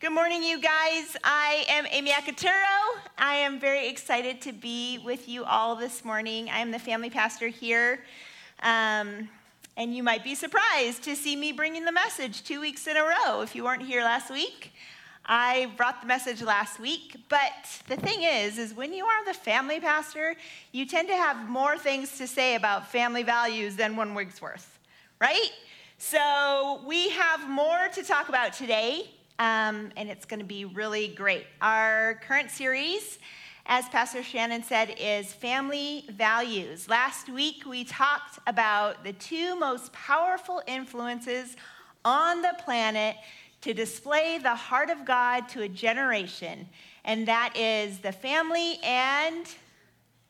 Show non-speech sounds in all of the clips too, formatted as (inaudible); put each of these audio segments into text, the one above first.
Good morning, you guys. I am Amy Acaturo. I am very excited to be with you all this morning. I am the family pastor here. Um, and you might be surprised to see me bringing the message two weeks in a row if you weren't here last week. I brought the message last week, but the thing is, is when you are the family pastor, you tend to have more things to say about family values than one week's worth, right? So we have more to talk about today um, and it's going to be really great. Our current series, as Pastor Shannon said, is family values. Last week, we talked about the two most powerful influences on the planet to display the heart of God to a generation, and that is the family and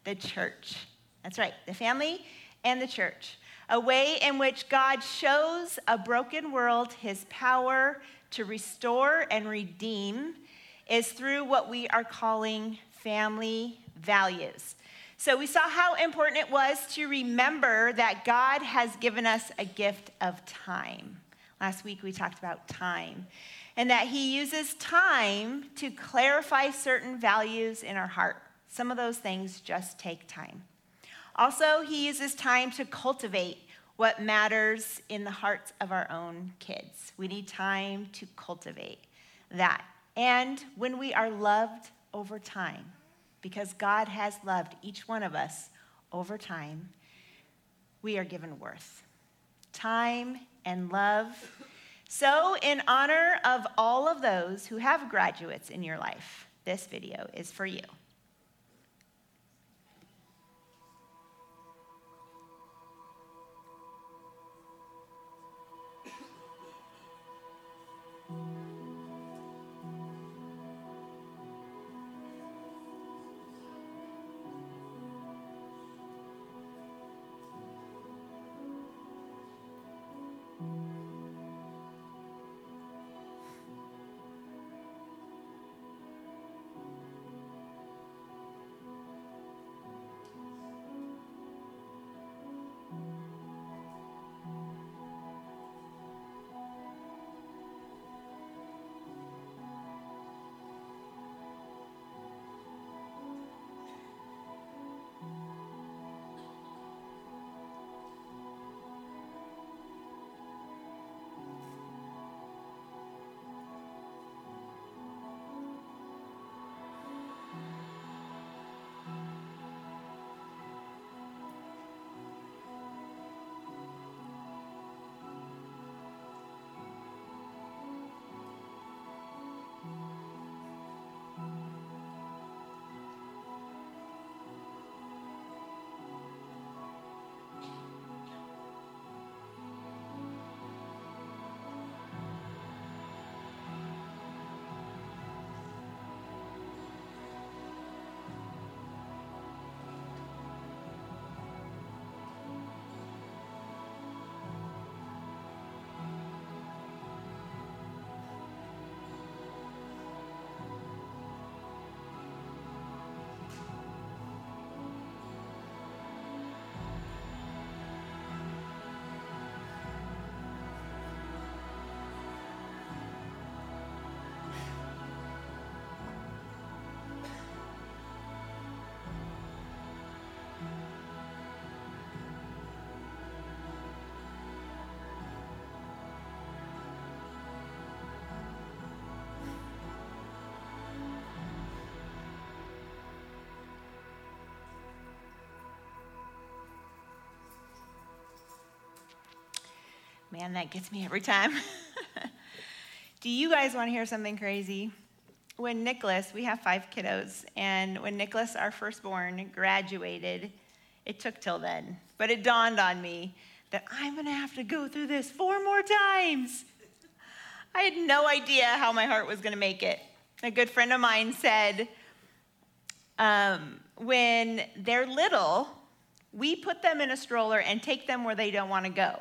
the church. That's right, the family and the church. A way in which God shows a broken world his power to restore and redeem is through what we are calling family values. So, we saw how important it was to remember that God has given us a gift of time. Last week we talked about time, and that He uses time to clarify certain values in our heart. Some of those things just take time. Also, He uses time to cultivate what matters in the hearts of our own kids. We need time to cultivate that. And when we are loved over time, because God has loved each one of us over time, we are given worth. Time and love. So, in honor of all of those who have graduates in your life, this video is for you. Man, that gets me every time. (laughs) Do you guys want to hear something crazy? When Nicholas, we have five kiddos, and when Nicholas, our firstborn, graduated, it took till then, but it dawned on me that I'm going to have to go through this four more times. I had no idea how my heart was going to make it. A good friend of mine said, um, when they're little, we put them in a stroller and take them where they don't want to go.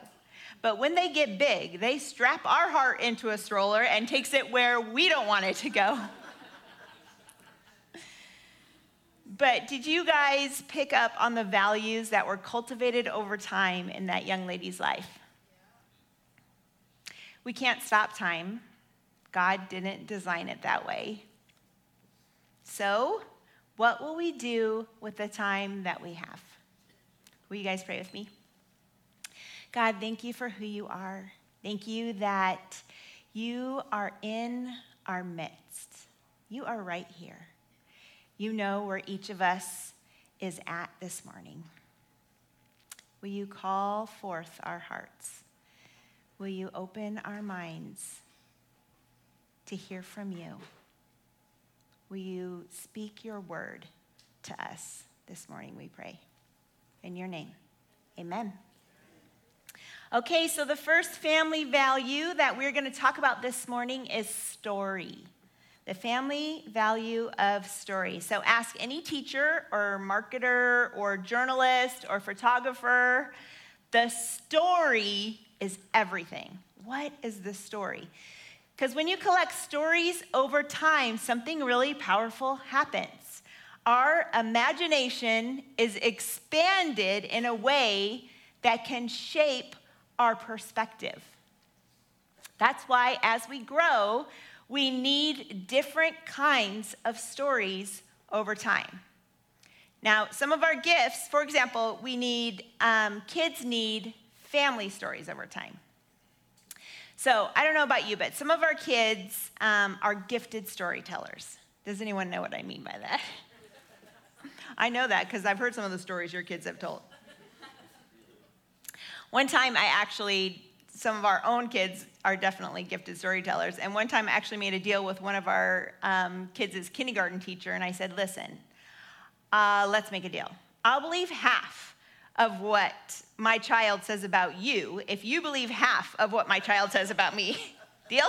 But when they get big, they strap our heart into a stroller and takes it where we don't want it to go. (laughs) but did you guys pick up on the values that were cultivated over time in that young lady's life? We can't stop time. God didn't design it that way. So, what will we do with the time that we have? Will you guys pray with me? God, thank you for who you are. Thank you that you are in our midst. You are right here. You know where each of us is at this morning. Will you call forth our hearts? Will you open our minds to hear from you? Will you speak your word to us this morning, we pray? In your name, amen. Okay, so the first family value that we're going to talk about this morning is story. The family value of story. So ask any teacher or marketer or journalist or photographer. The story is everything. What is the story? Because when you collect stories over time, something really powerful happens. Our imagination is expanded in a way that can shape our perspective. That's why, as we grow, we need different kinds of stories over time. Now, some of our gifts, for example, we need, um, kids need family stories over time. So, I don't know about you, but some of our kids um, are gifted storytellers. Does anyone know what I mean by that? (laughs) I know that because I've heard some of the stories your kids have told. One time, I actually, some of our own kids are definitely gifted storytellers. And one time, I actually made a deal with one of our um, kids' kindergarten teacher, and I said, listen, uh, let's make a deal. I'll believe half of what my child says about you if you believe half of what my child says about me. (laughs) deal?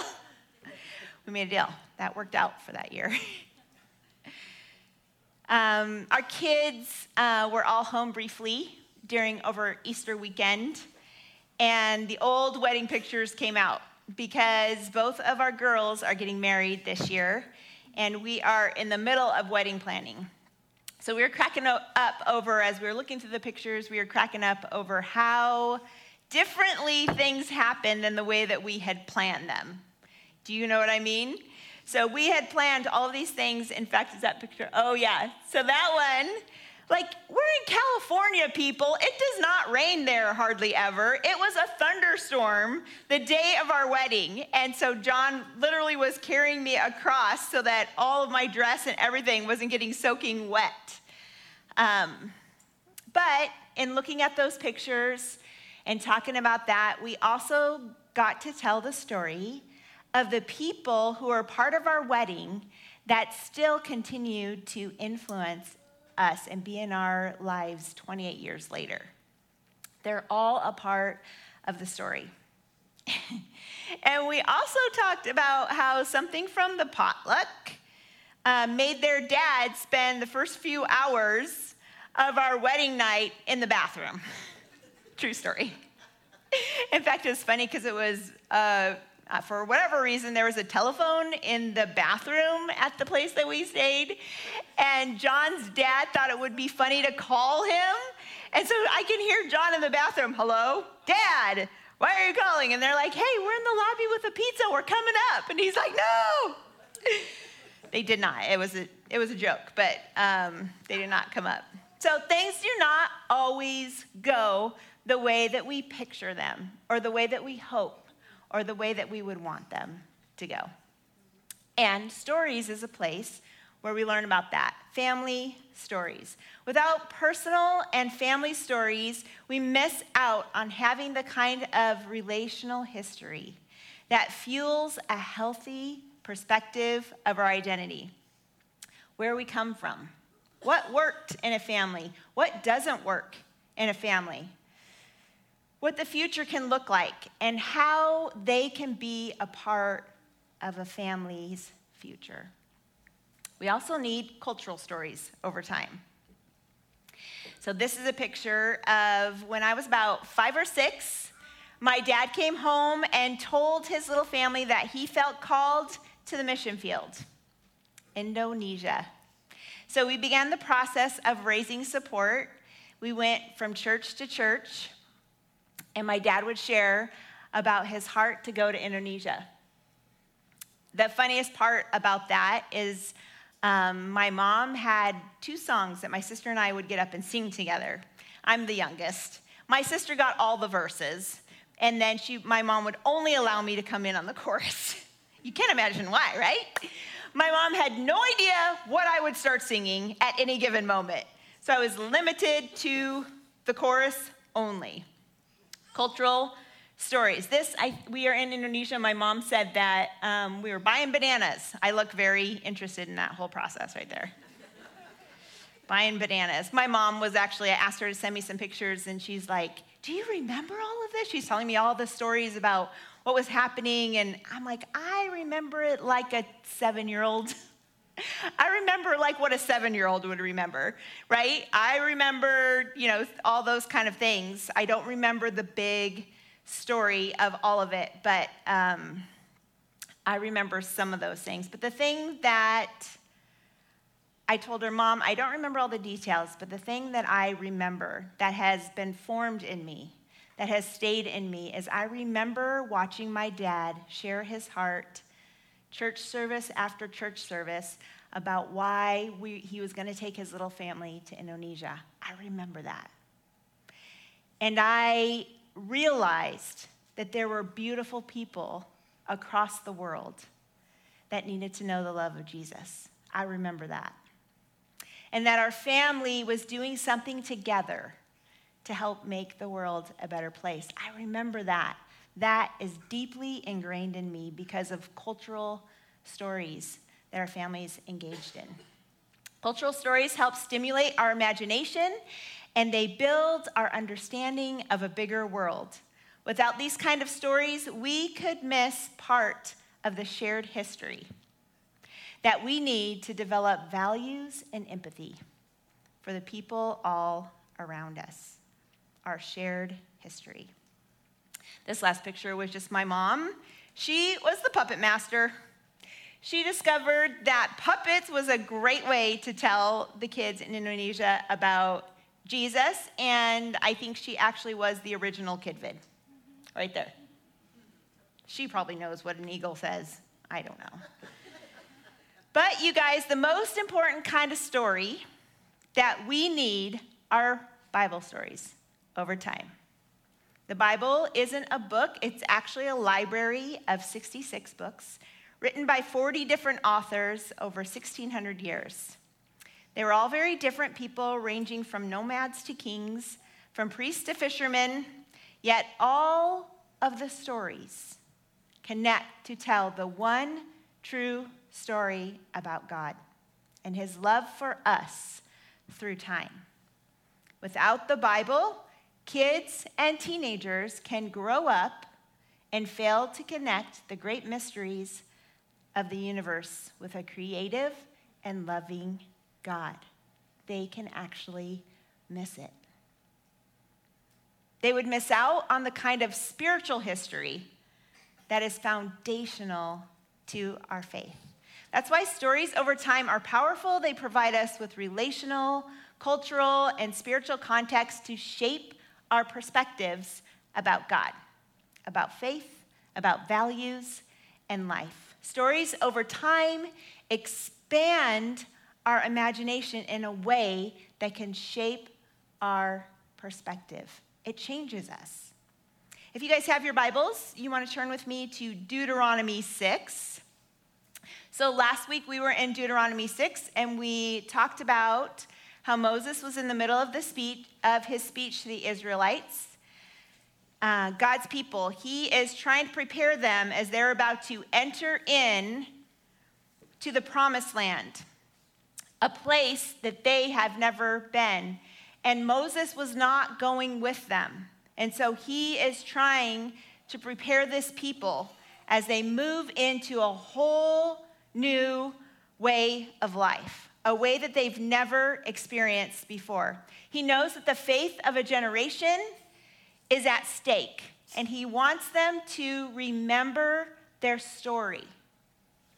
We made a deal. That worked out for that year. (laughs) um, our kids uh, were all home briefly during over Easter weekend, and the old wedding pictures came out because both of our girls are getting married this year, and we are in the middle of wedding planning. So we were cracking up over, as we were looking through the pictures, we were cracking up over how differently things happened than the way that we had planned them. Do you know what I mean? So we had planned all these things. In fact, is that picture? Oh, yeah. So that one like, we're in California, people. It does not rain there hardly ever. It was a thunderstorm the day of our wedding. And so John literally was carrying me across so that all of my dress and everything wasn't getting soaking wet. Um, but in looking at those pictures and talking about that, we also got to tell the story of the people who are part of our wedding that still continue to influence us and be in our lives 28 years later. They're all a part of the story. (laughs) and we also talked about how something from the potluck uh, made their dad spend the first few hours of our wedding night in the bathroom. (laughs) True story. In fact, it was funny because it was uh, uh, for whatever reason, there was a telephone in the bathroom at the place that we stayed. And John's dad thought it would be funny to call him. And so I can hear John in the bathroom, hello, dad, why are you calling? And they're like, hey, we're in the lobby with a pizza, we're coming up. And he's like, no. (laughs) they did not. It was a, it was a joke, but um, they did not come up. So things do not always go the way that we picture them or the way that we hope or the way that we would want them to go. And stories is a place where we learn about that family stories. Without personal and family stories, we miss out on having the kind of relational history that fuels a healthy perspective of our identity. Where we come from, what worked in a family, what doesn't work in a family, what the future can look like, and how they can be a part of a family's future. We also need cultural stories over time. So, this is a picture of when I was about five or six. My dad came home and told his little family that he felt called to the mission field, Indonesia. So, we began the process of raising support. We went from church to church and my dad would share about his heart to go to Indonesia. The funniest part about that is um, my mom had two songs that my sister and I would get up and sing together. I'm the youngest. My sister got all the verses, and then she, my mom would only allow me to come in on the (laughs) chorus. you can't imagine why, right? My mom had no idea what I would start singing at any given moment. So I was limited to the chorus only. Cultural stories. This, I, we are in Indonesia. My mom said that um, we were buying bananas. I look very interested in that whole process right there. buying bananas. My mom was actually, I asked her to send me some pictures, and she's like, Do you remember all of this? She's telling me all the stories about what was happening, and I'm like, I remember it like a seven year old. (laughs) I remember like what a seven year old would remember, right? I remember, you know, all those kind of things. I don't remember the big story of all of it, but um, I remember some of those things. But the thing that I told her, Mom, I don't remember all the details, but the thing that I remember that has been formed in me, that has stayed in me, is I remember watching my dad share his heart, church service after church service, about why we, he was going to take his little family to Indonesia. I remember that. And I realized that there were beautiful people across the world that needed to know the love of Jesus. I remember that. And that our family was doing something together to help make the world a better place. I remember that. That is deeply ingrained in me because of cultural stories that our families engaged in. Cultural stories help stimulate our imagination and they build our understanding of a bigger world. Without these kind of stories, we could miss part of the shared history that we need to develop values and empathy for the people all around us, our shared history. This last picture was just my mom. She was the puppet master. She discovered that puppets was a great way to tell the kids in Indonesia about Jesus, and I think she actually was the original Kid Vid, right there. She probably knows what an eagle says. I don't know. But you guys, the most important kind of story that we need are Bible stories over time. The Bible isn't a book, it's actually a library of 66 books written by 40 different authors over 1,600 years. They were all very different people, ranging from nomads to kings, from priests to fishermen, yet all of the stories connect to tell the one true story about God and his love for us through time. Without the Bible, kids and teenagers can grow up and fail to connect the great mysteries of the universe with a creative and loving God. They can actually miss it. They would miss out on the kind of spiritual history that is foundational to our faith. That's why stories over time are powerful. They provide us with relational, cultural, and spiritual context to shape our perspectives about God, about faith, about values, and life. Stories over time expand our imagination in a way that can shape our perspective. It changes us. If you guys have your Bibles, you want to turn with me to Deuteronomy 6. So last week we were in Deuteronomy 6 and we talked about how Moses was in the middle of the speech of his speech to the Israelites. Uh, God's people, he is trying to prepare them as they're about to enter in to the promised land a place that they have never been. And Moses was not going with them. And so he is trying to prepare this people as they move into a whole new way of life, a way that they've never experienced before. He knows that the faith of a generation is at stake, and he wants them to remember their story.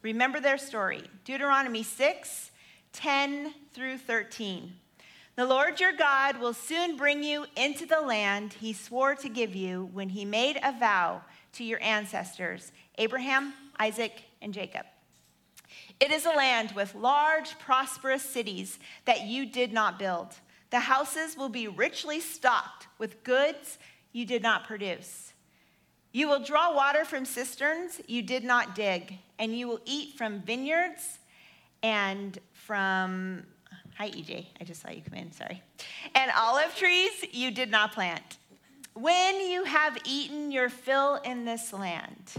Remember their story. Deuteronomy 6 10 through 13. The Lord your God will soon bring you into the land he swore to give you when he made a vow to your ancestors, Abraham, Isaac, and Jacob. It is a land with large, prosperous cities that you did not build. The houses will be richly stocked with goods you did not produce. You will draw water from cisterns you did not dig, and you will eat from vineyards and from, hi EJ, I just saw you come in, sorry, and olive trees you did not plant. When you have eaten your fill in this land,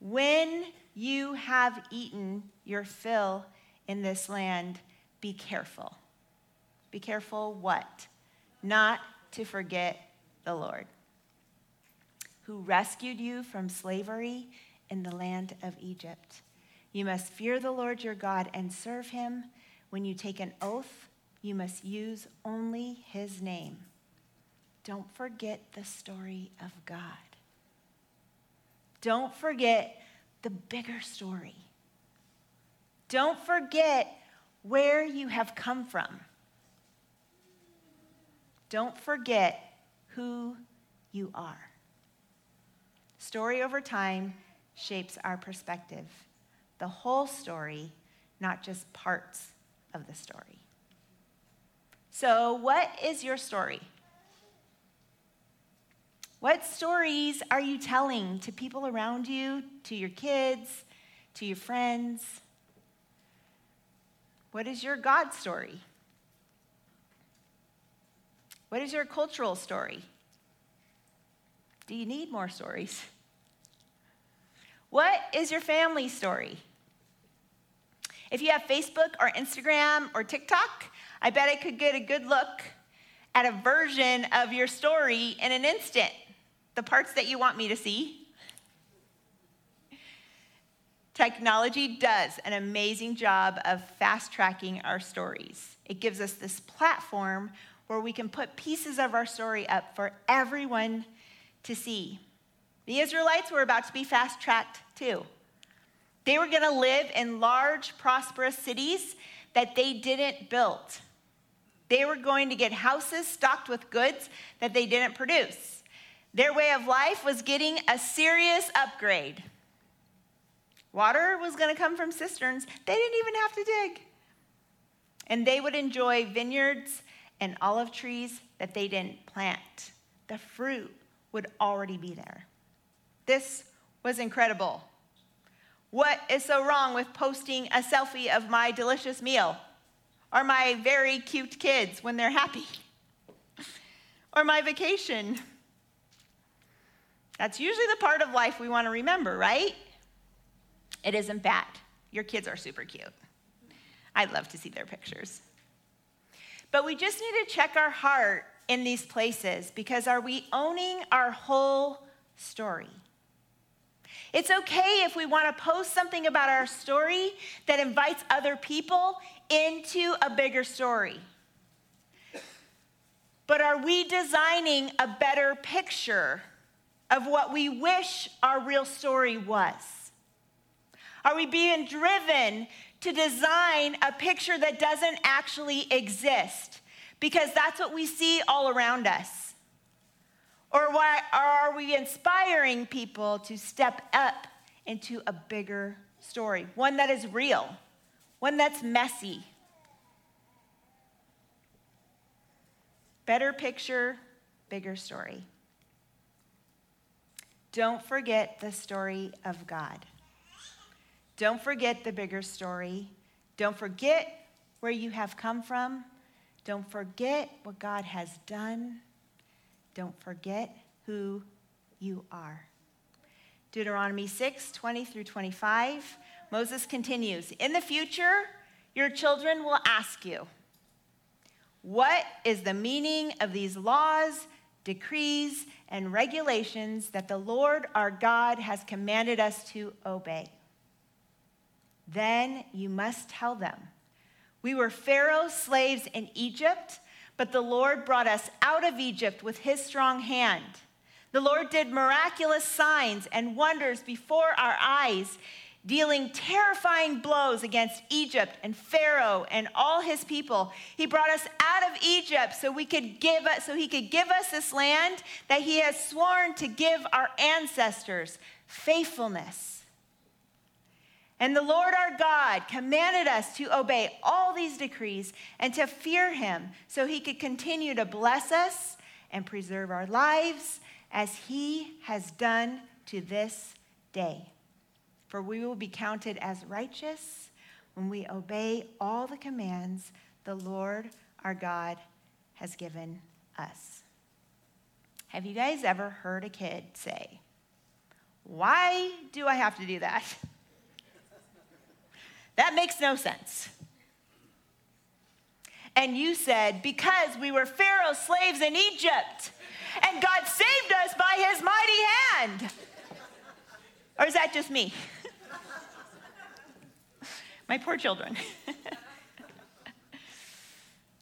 when you have eaten your fill in this land, be careful. Be careful what? Not to forget the Lord, who rescued you from slavery in the land of Egypt. You must fear the Lord your God and serve him. When you take an oath, you must use only his name. Don't forget the story of God. Don't forget the bigger story. Don't forget where you have come from. Don't forget who you are. Story over time shapes our perspective. The whole story, not just parts of the story. So, what is your story? What stories are you telling to people around you, to your kids, to your friends? What is your God story? What is your cultural story? Do you need more stories? What is your family story? If you have Facebook or Instagram or TikTok, I bet I could get a good look at a version of your story in an instant the parts that you want me to see. Technology does an amazing job of fast tracking our stories. It gives us this platform where we can put pieces of our story up for everyone to see. The Israelites were about to be fast tracked too. They were going to live in large, prosperous cities that they didn't build. They were going to get houses stocked with goods that they didn't produce. Their way of life was getting a serious upgrade. Water was going to come from cisterns. They didn't even have to dig. And they would enjoy vineyards and olive trees that they didn't plant. The fruit would already be there. This was incredible. What is so wrong with posting a selfie of my delicious meal? Or my very cute kids when they're happy? (laughs) Or my vacation? That's usually the part of life we want to remember, right? It isn't bad. Your kids are super cute. I'd love to see their pictures. But we just need to check our heart in these places because are we owning our whole story? It's okay if we want to post something about our story that invites other people into a bigger story. But are we designing a better picture of what we wish our real story was? Are we being driven to design a picture that doesn't actually exist? Because that's what we see all around us. Or why, are we inspiring people to step up into a bigger story? One that is real, one that's messy. Better picture, bigger story. Don't forget the story of God. Don't forget the bigger story. Don't forget where you have come from. Don't forget what God has done. Don't forget who you are. Deuteronomy 6 20 through 25. Moses continues In the future, your children will ask you, What is the meaning of these laws decrees, and regulations that the Lord our God has commanded us to obey. Then you must tell them, We were Pharaoh's slaves in Egypt, but the Lord brought us out of Egypt with his strong hand. The Lord did miraculous signs and wonders before our eyes dealing terrifying blows against Egypt and Pharaoh and all his people. He brought us out of Egypt so we could give us, so he could give us this land that he has sworn to give our ancestors faithfulness. And the Lord our God commanded us to obey all these decrees and to fear him so he could continue to bless us and preserve our lives as he has done to this day. For we will be counted as righteous when we obey all the commands the Lord our God has given us. Have you guys ever heard a kid say, Why do I have to do that? (laughs) That makes no sense. And you said, Because we were Pharaoh's slaves in Egypt, and God saved us by his mighty hand. Or is that just me? (laughs) My poor children. (laughs)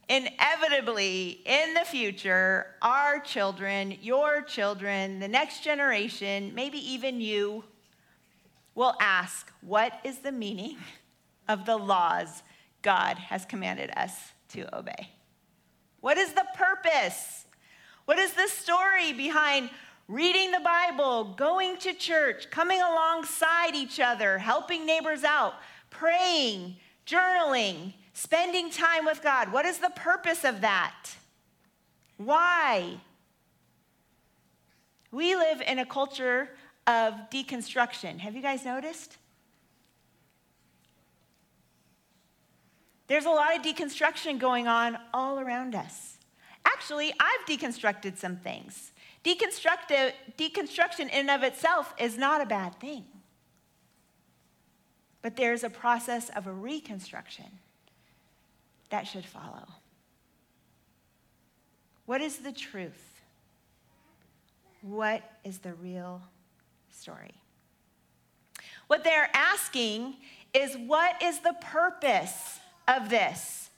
Inevitably, in the future, our children, your children, the next generation, maybe even you, will ask, What is the meaning of the laws God has commanded us to obey? What is the purpose? What is the story behind reading the Bible, going to church, coming alongside each other, helping neighbors out, praying, journaling, spending time with God? What is the purpose of that? Why? We live in a culture of deconstruction. Have you guys noticed? There's a lot of deconstruction going on all around us. Actually, I've deconstructed some things. Deconstruction in and of itself is not a bad thing. But there's a process of a reconstruction that should follow. What is the truth? What is the real story? What they're asking is what is the purpose of this.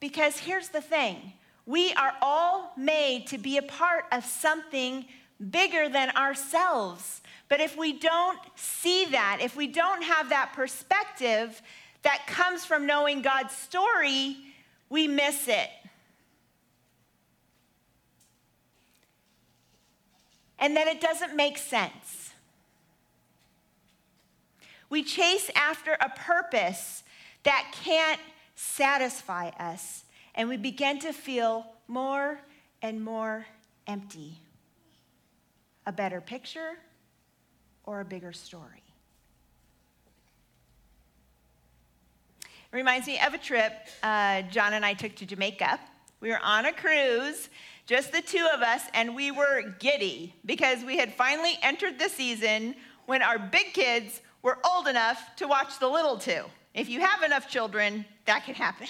Because here's the thing we are all made to be a part of something bigger than ourselves. But if we don't see that, if we don't have that perspective that comes from knowing God's story, we miss it. And then it doesn't make sense. We chase after a purpose that can't satisfy us. And we begin to feel more and more empty. A better picture or a bigger story. It reminds me of a trip uh, John and I took to Jamaica. We were on a cruise, just the two of us, and we were giddy because we had finally entered the season when our big kids were old enough to watch the little two. If you have enough children, that can happen.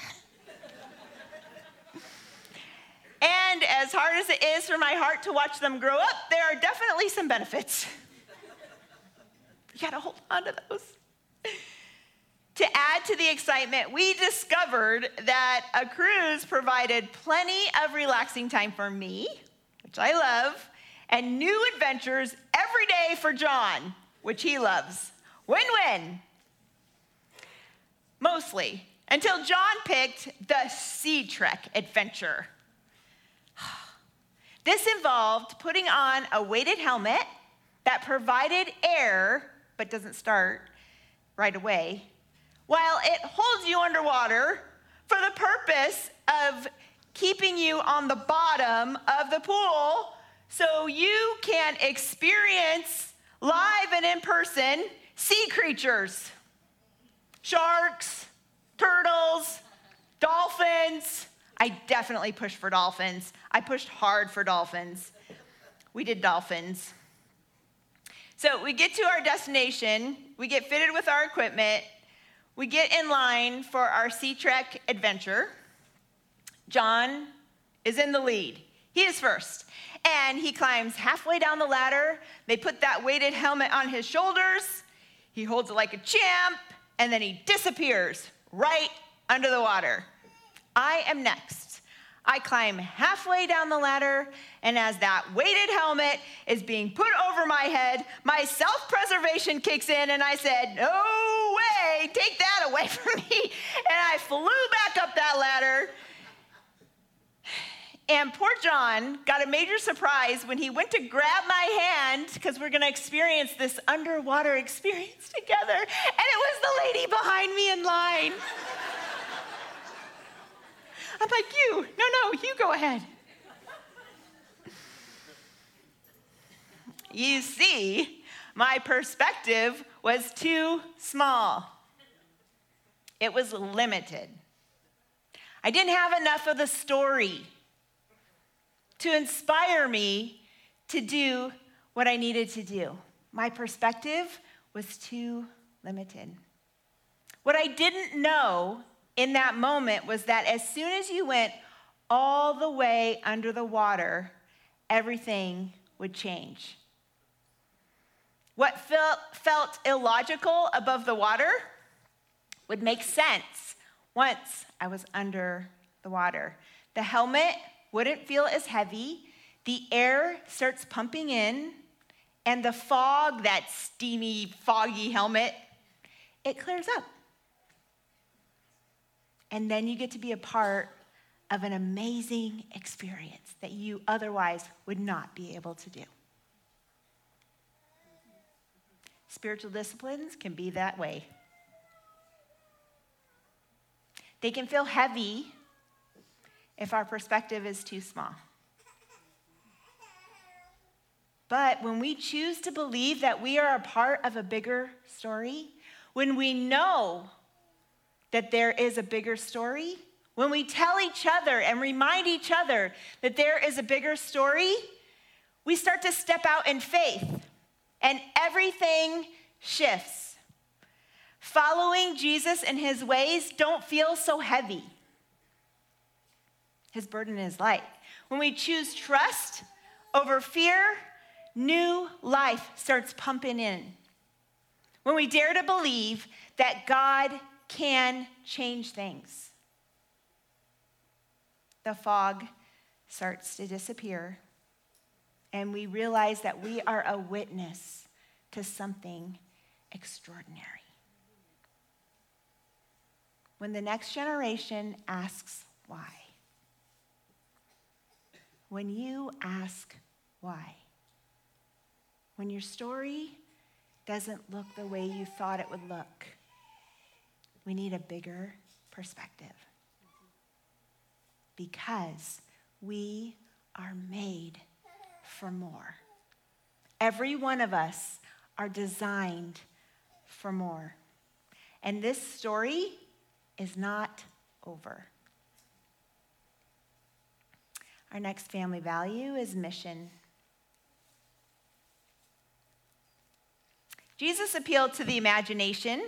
(laughs) and as hard as it is for my heart to watch them grow up, there are definitely some benefits. you gotta hold on to those. To add to the excitement, we discovered that a cruise provided plenty of relaxing time for me, which I love, and new adventures every day for John, which he loves. Win win mostly, until John picked the Sea Trek adventure. (sighs) This involved putting on a weighted helmet that provided air, but doesn't start right away, while it holds you underwater for the purpose of keeping you on the bottom of the pool so you can experience live and in person sea creatures sharks, turtles, dolphins. I definitely pushed for dolphins. I pushed hard for dolphins. We did dolphins. So we get to our destination, we get fitted with our equipment, we get in line for our Sea Trek adventure. John is in the lead. He is first. And he climbs halfway down the ladder. They put that weighted helmet on his shoulders. He holds it like a champ and then he disappears right under the water. I am next. I climb halfway down the ladder, and as that weighted helmet is being put over my head, my self preservation kicks in, and I said, No way, take that away (laughs) from me. And I flew back up that ladder And poor John got a major surprise when he went to grab my hand because we're going to experience this underwater experience together. And it was the lady behind me in line. I'm like, you, no, no, you go ahead. You see, my perspective was too small, it was limited. I didn't have enough of the story to inspire me to do what I needed to do. My perspective was too limited. What I didn't know in that moment was that as soon as you went all the way under the water, everything would change. What felt, felt illogical above the water would make sense once I was under the water. The helmet wouldn't feel as heavy, the air starts pumping in, and the fog, that steamy, foggy helmet, it clears up. And then you get to be a part of an amazing experience that you otherwise would not be able to do. Spiritual disciplines can be that way. They can feel heavy if our perspective is too small. But when we choose to believe that we are a part of a bigger story, when we know that there is a bigger story, when we tell each other and remind each other that there is a bigger story, we start to step out in faith and everything shifts. Following Jesus and his ways don't feel so heavy. His burden is light. When we choose trust over fear, new life starts pumping in. When we dare to believe that God can change things. The fog starts to disappear, and we realize that we are a witness to something extraordinary. When the next generation asks why, when you ask why, when your story doesn't look the way you thought it would look, we need a bigger perspective. Because we are made for more. Every one of us are designed for more. And this story is not over. Our next family value is mission. Jesus appealed to the imagination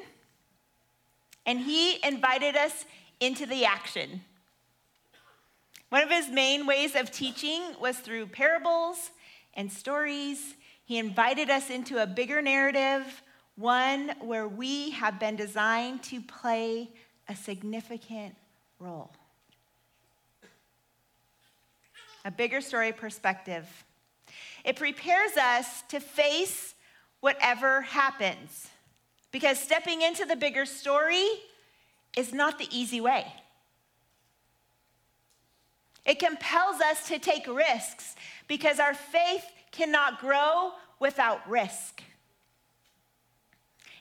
and he invited us into the action. One of his main ways of teaching was through parables and stories. He invited us into a bigger narrative, one where we have been designed to play a significant role. A bigger story perspective. It prepares us to face whatever happens. Because stepping into the bigger story is not the easy way. It compels us to take risks because our faith cannot grow without risk.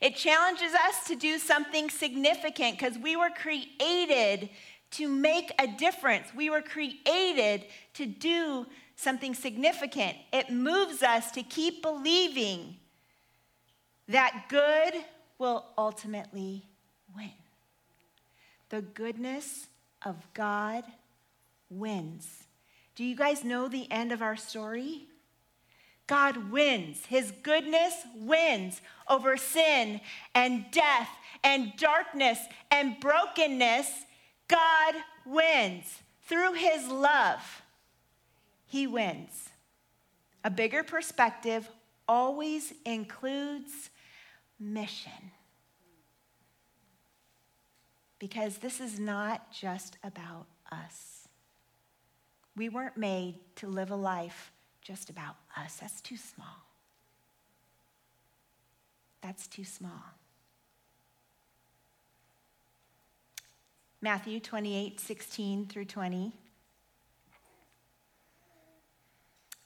It challenges us to do something significant because we were created to make a difference. We were created to do something significant. It moves us to keep believing that good will ultimately win. The goodness of God wins. Do you guys know the end of our story? God wins. His goodness wins over sin and death and darkness and brokenness. God wins. Through his love, he wins. A bigger perspective always includes mission. Because this is not just about us. We weren't made to live a life just about us. That's too small. That's too small. Matthew 28 16 through 20.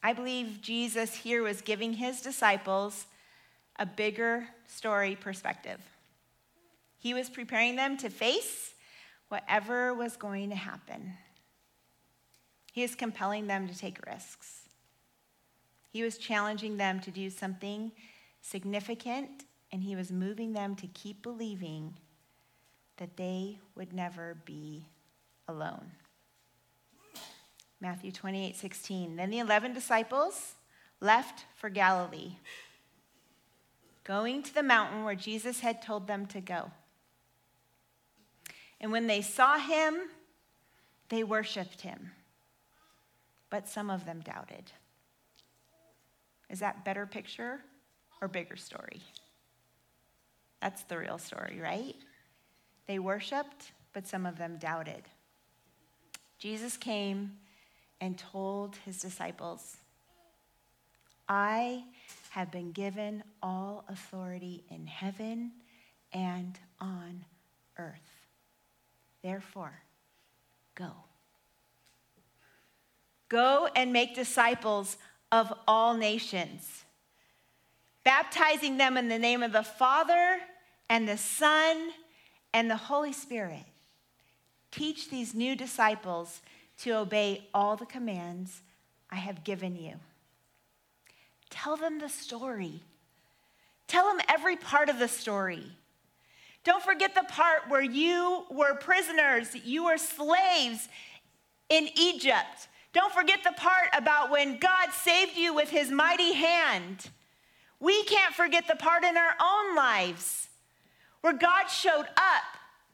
I believe Jesus here was giving his disciples a bigger story perspective. He was preparing them to face whatever was going to happen. He is compelling them to take risks. He was challenging them to do something significant, and he was moving them to keep believing that they would never be alone. Matthew 28 16. Then the 11 disciples left for Galilee, going to the mountain where Jesus had told them to go. And when they saw him, they worshiped him. But some of them doubted. Is that better picture or bigger story? That's the real story, right? They worshiped, but some of them doubted. Jesus came and told his disciples, I have been given all authority in heaven and on earth. Therefore, go. Go and make disciples of all nations, baptizing them in the name of the Father and the Son and the Holy Spirit. Teach these new disciples to obey all the commands I have given you. Tell them the story. Tell them every part of the story. Don't forget the part where you were prisoners, you were slaves in Egypt. Don't forget the part about when God saved you with his mighty hand. We can't forget the part in our own lives where God showed up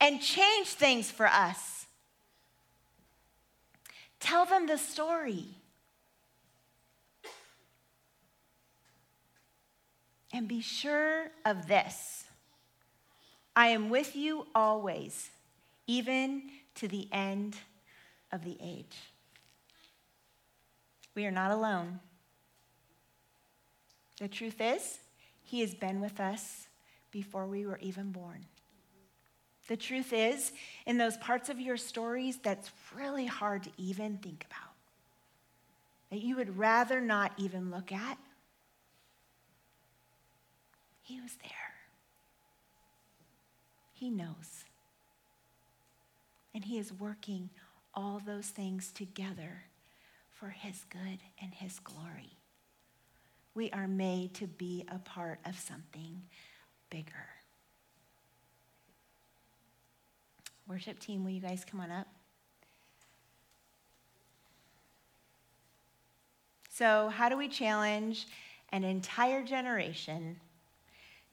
and changed things for us. Tell them the story. And be sure of this I am with you always, even to the end of the age. We are not alone. The truth is, He has been with us before we were even born. The truth is, in those parts of your stories that's really hard to even think about, that you would rather not even look at, He was there. He knows. And He is working all those things together for His good and His glory. We are made to be a part of something bigger. Worship team, will you guys come on up? So, how do we challenge an entire generation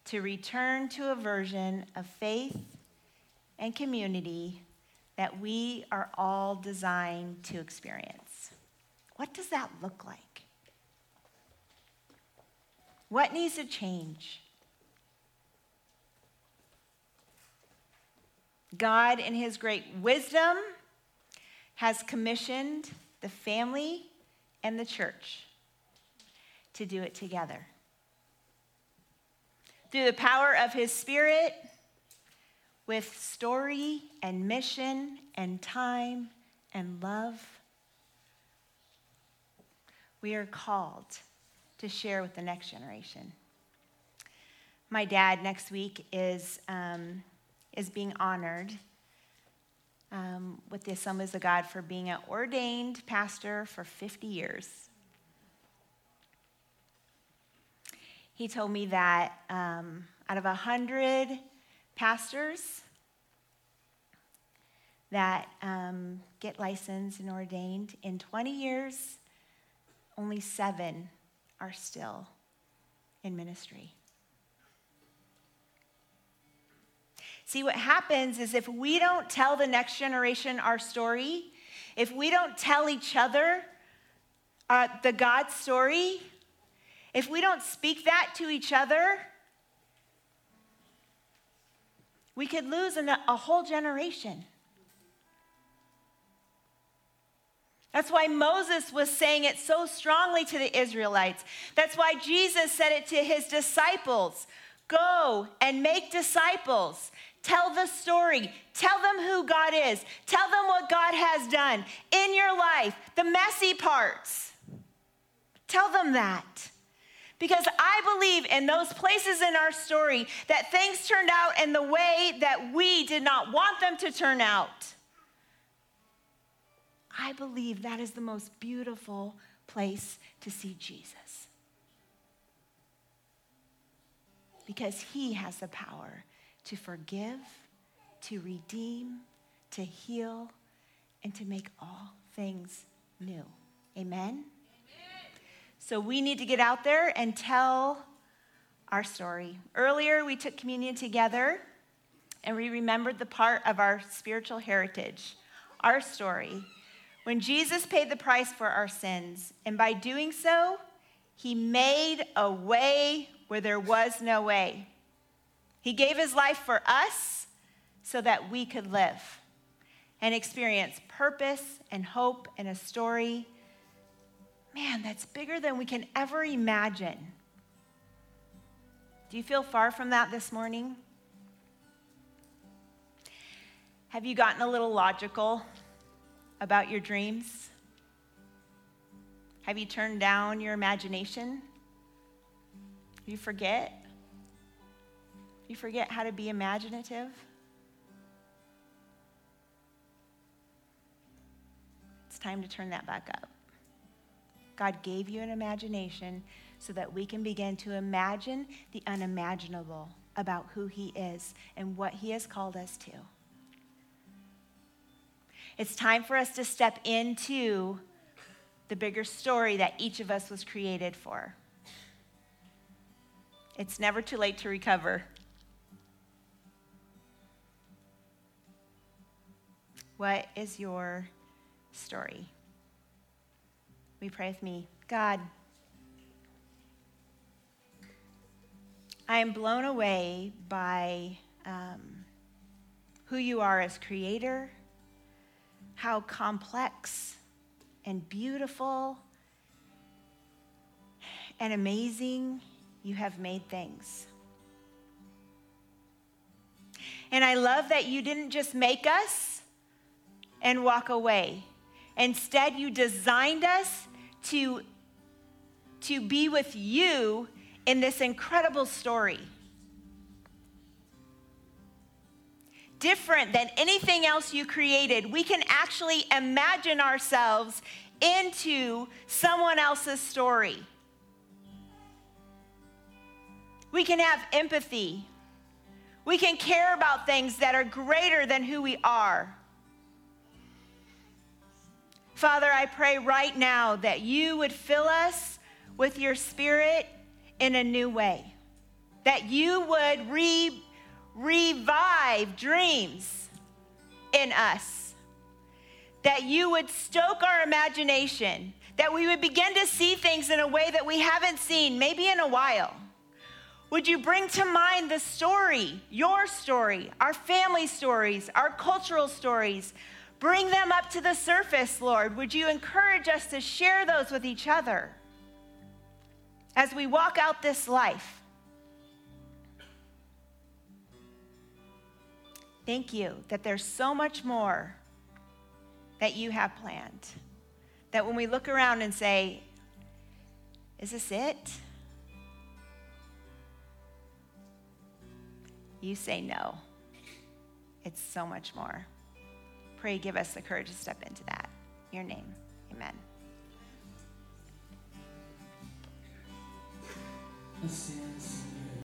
to return to a version of faith and community that we are all designed to experience? What does that look like? What needs to change? God, in his great wisdom, has commissioned the family and the church to do it together. Through the power of his spirit, with story and mission and time and love, we are called to share with the next generation. My dad next week is um, is being honored um, with the Assemblies of God for being an ordained pastor for 50 years. He told me that um, out of 100 pastors that um, get licensed and ordained, in 20 years, only seven are still in ministry. See, what happens is if we don't tell the next generation our story, if we don't tell each other uh, the God story, if we don't speak that to each other, we could lose a, a whole generation. That's why Moses was saying it so strongly to the Israelites. That's why Jesus said it to his disciples Go and make disciples. Tell the story. Tell them who God is. Tell them what God has done in your life, the messy parts. Tell them that. Because I believe in those places in our story that things turned out in the way that we did not want them to turn out. I believe that is the most beautiful place to see Jesus. Because he has the power to forgive, to redeem, to heal, and to make all things new. Amen? So we need to get out there and tell our story. Earlier, we took communion together and we remembered the part of our spiritual heritage, our story. When Jesus paid the price for our sins, and by doing so, he made a way where there was no way. He gave his life for us so that we could live and experience purpose and hope and a story man, that's bigger than we can ever imagine. Do you feel far from that this morning? Have you gotten a little logical about your dreams? Have you turned down your imagination? You forget? You forget how to be imaginative? It's time to turn that back up. God gave you an imagination so that we can begin to imagine the unimaginable about who He is and what He has called us to. It's time for us to step into the bigger story that each of us was created for. It's never too late to recover. What is your story? We pray with me? God, I am blown away by um, who you are as creator, how complex and beautiful and amazing you have made things. And I love that you didn't just make us and walk away. Instead, you designed us to, to be with you in this incredible story. Different than anything else you created, we can actually imagine ourselves into someone else's story. We can have empathy. We can care about things that are greater than who we are. Father, I pray right now that you would fill us with your spirit in a new way, that you would re- revive dreams in us, that you would stoke our imagination, that we would begin to see things in a way that we haven't seen, maybe in a while. Would you bring to mind the story, your story, our family stories, our cultural stories? Bring them up to the surface, Lord. Would you encourage us to share those with each other as we walk out this life? Thank you that there's so much more that you have planned. That when we look around and say, Is this it? You say no. It's so much more pray, give us the courage to step into that. In your name, amen. Let's stand.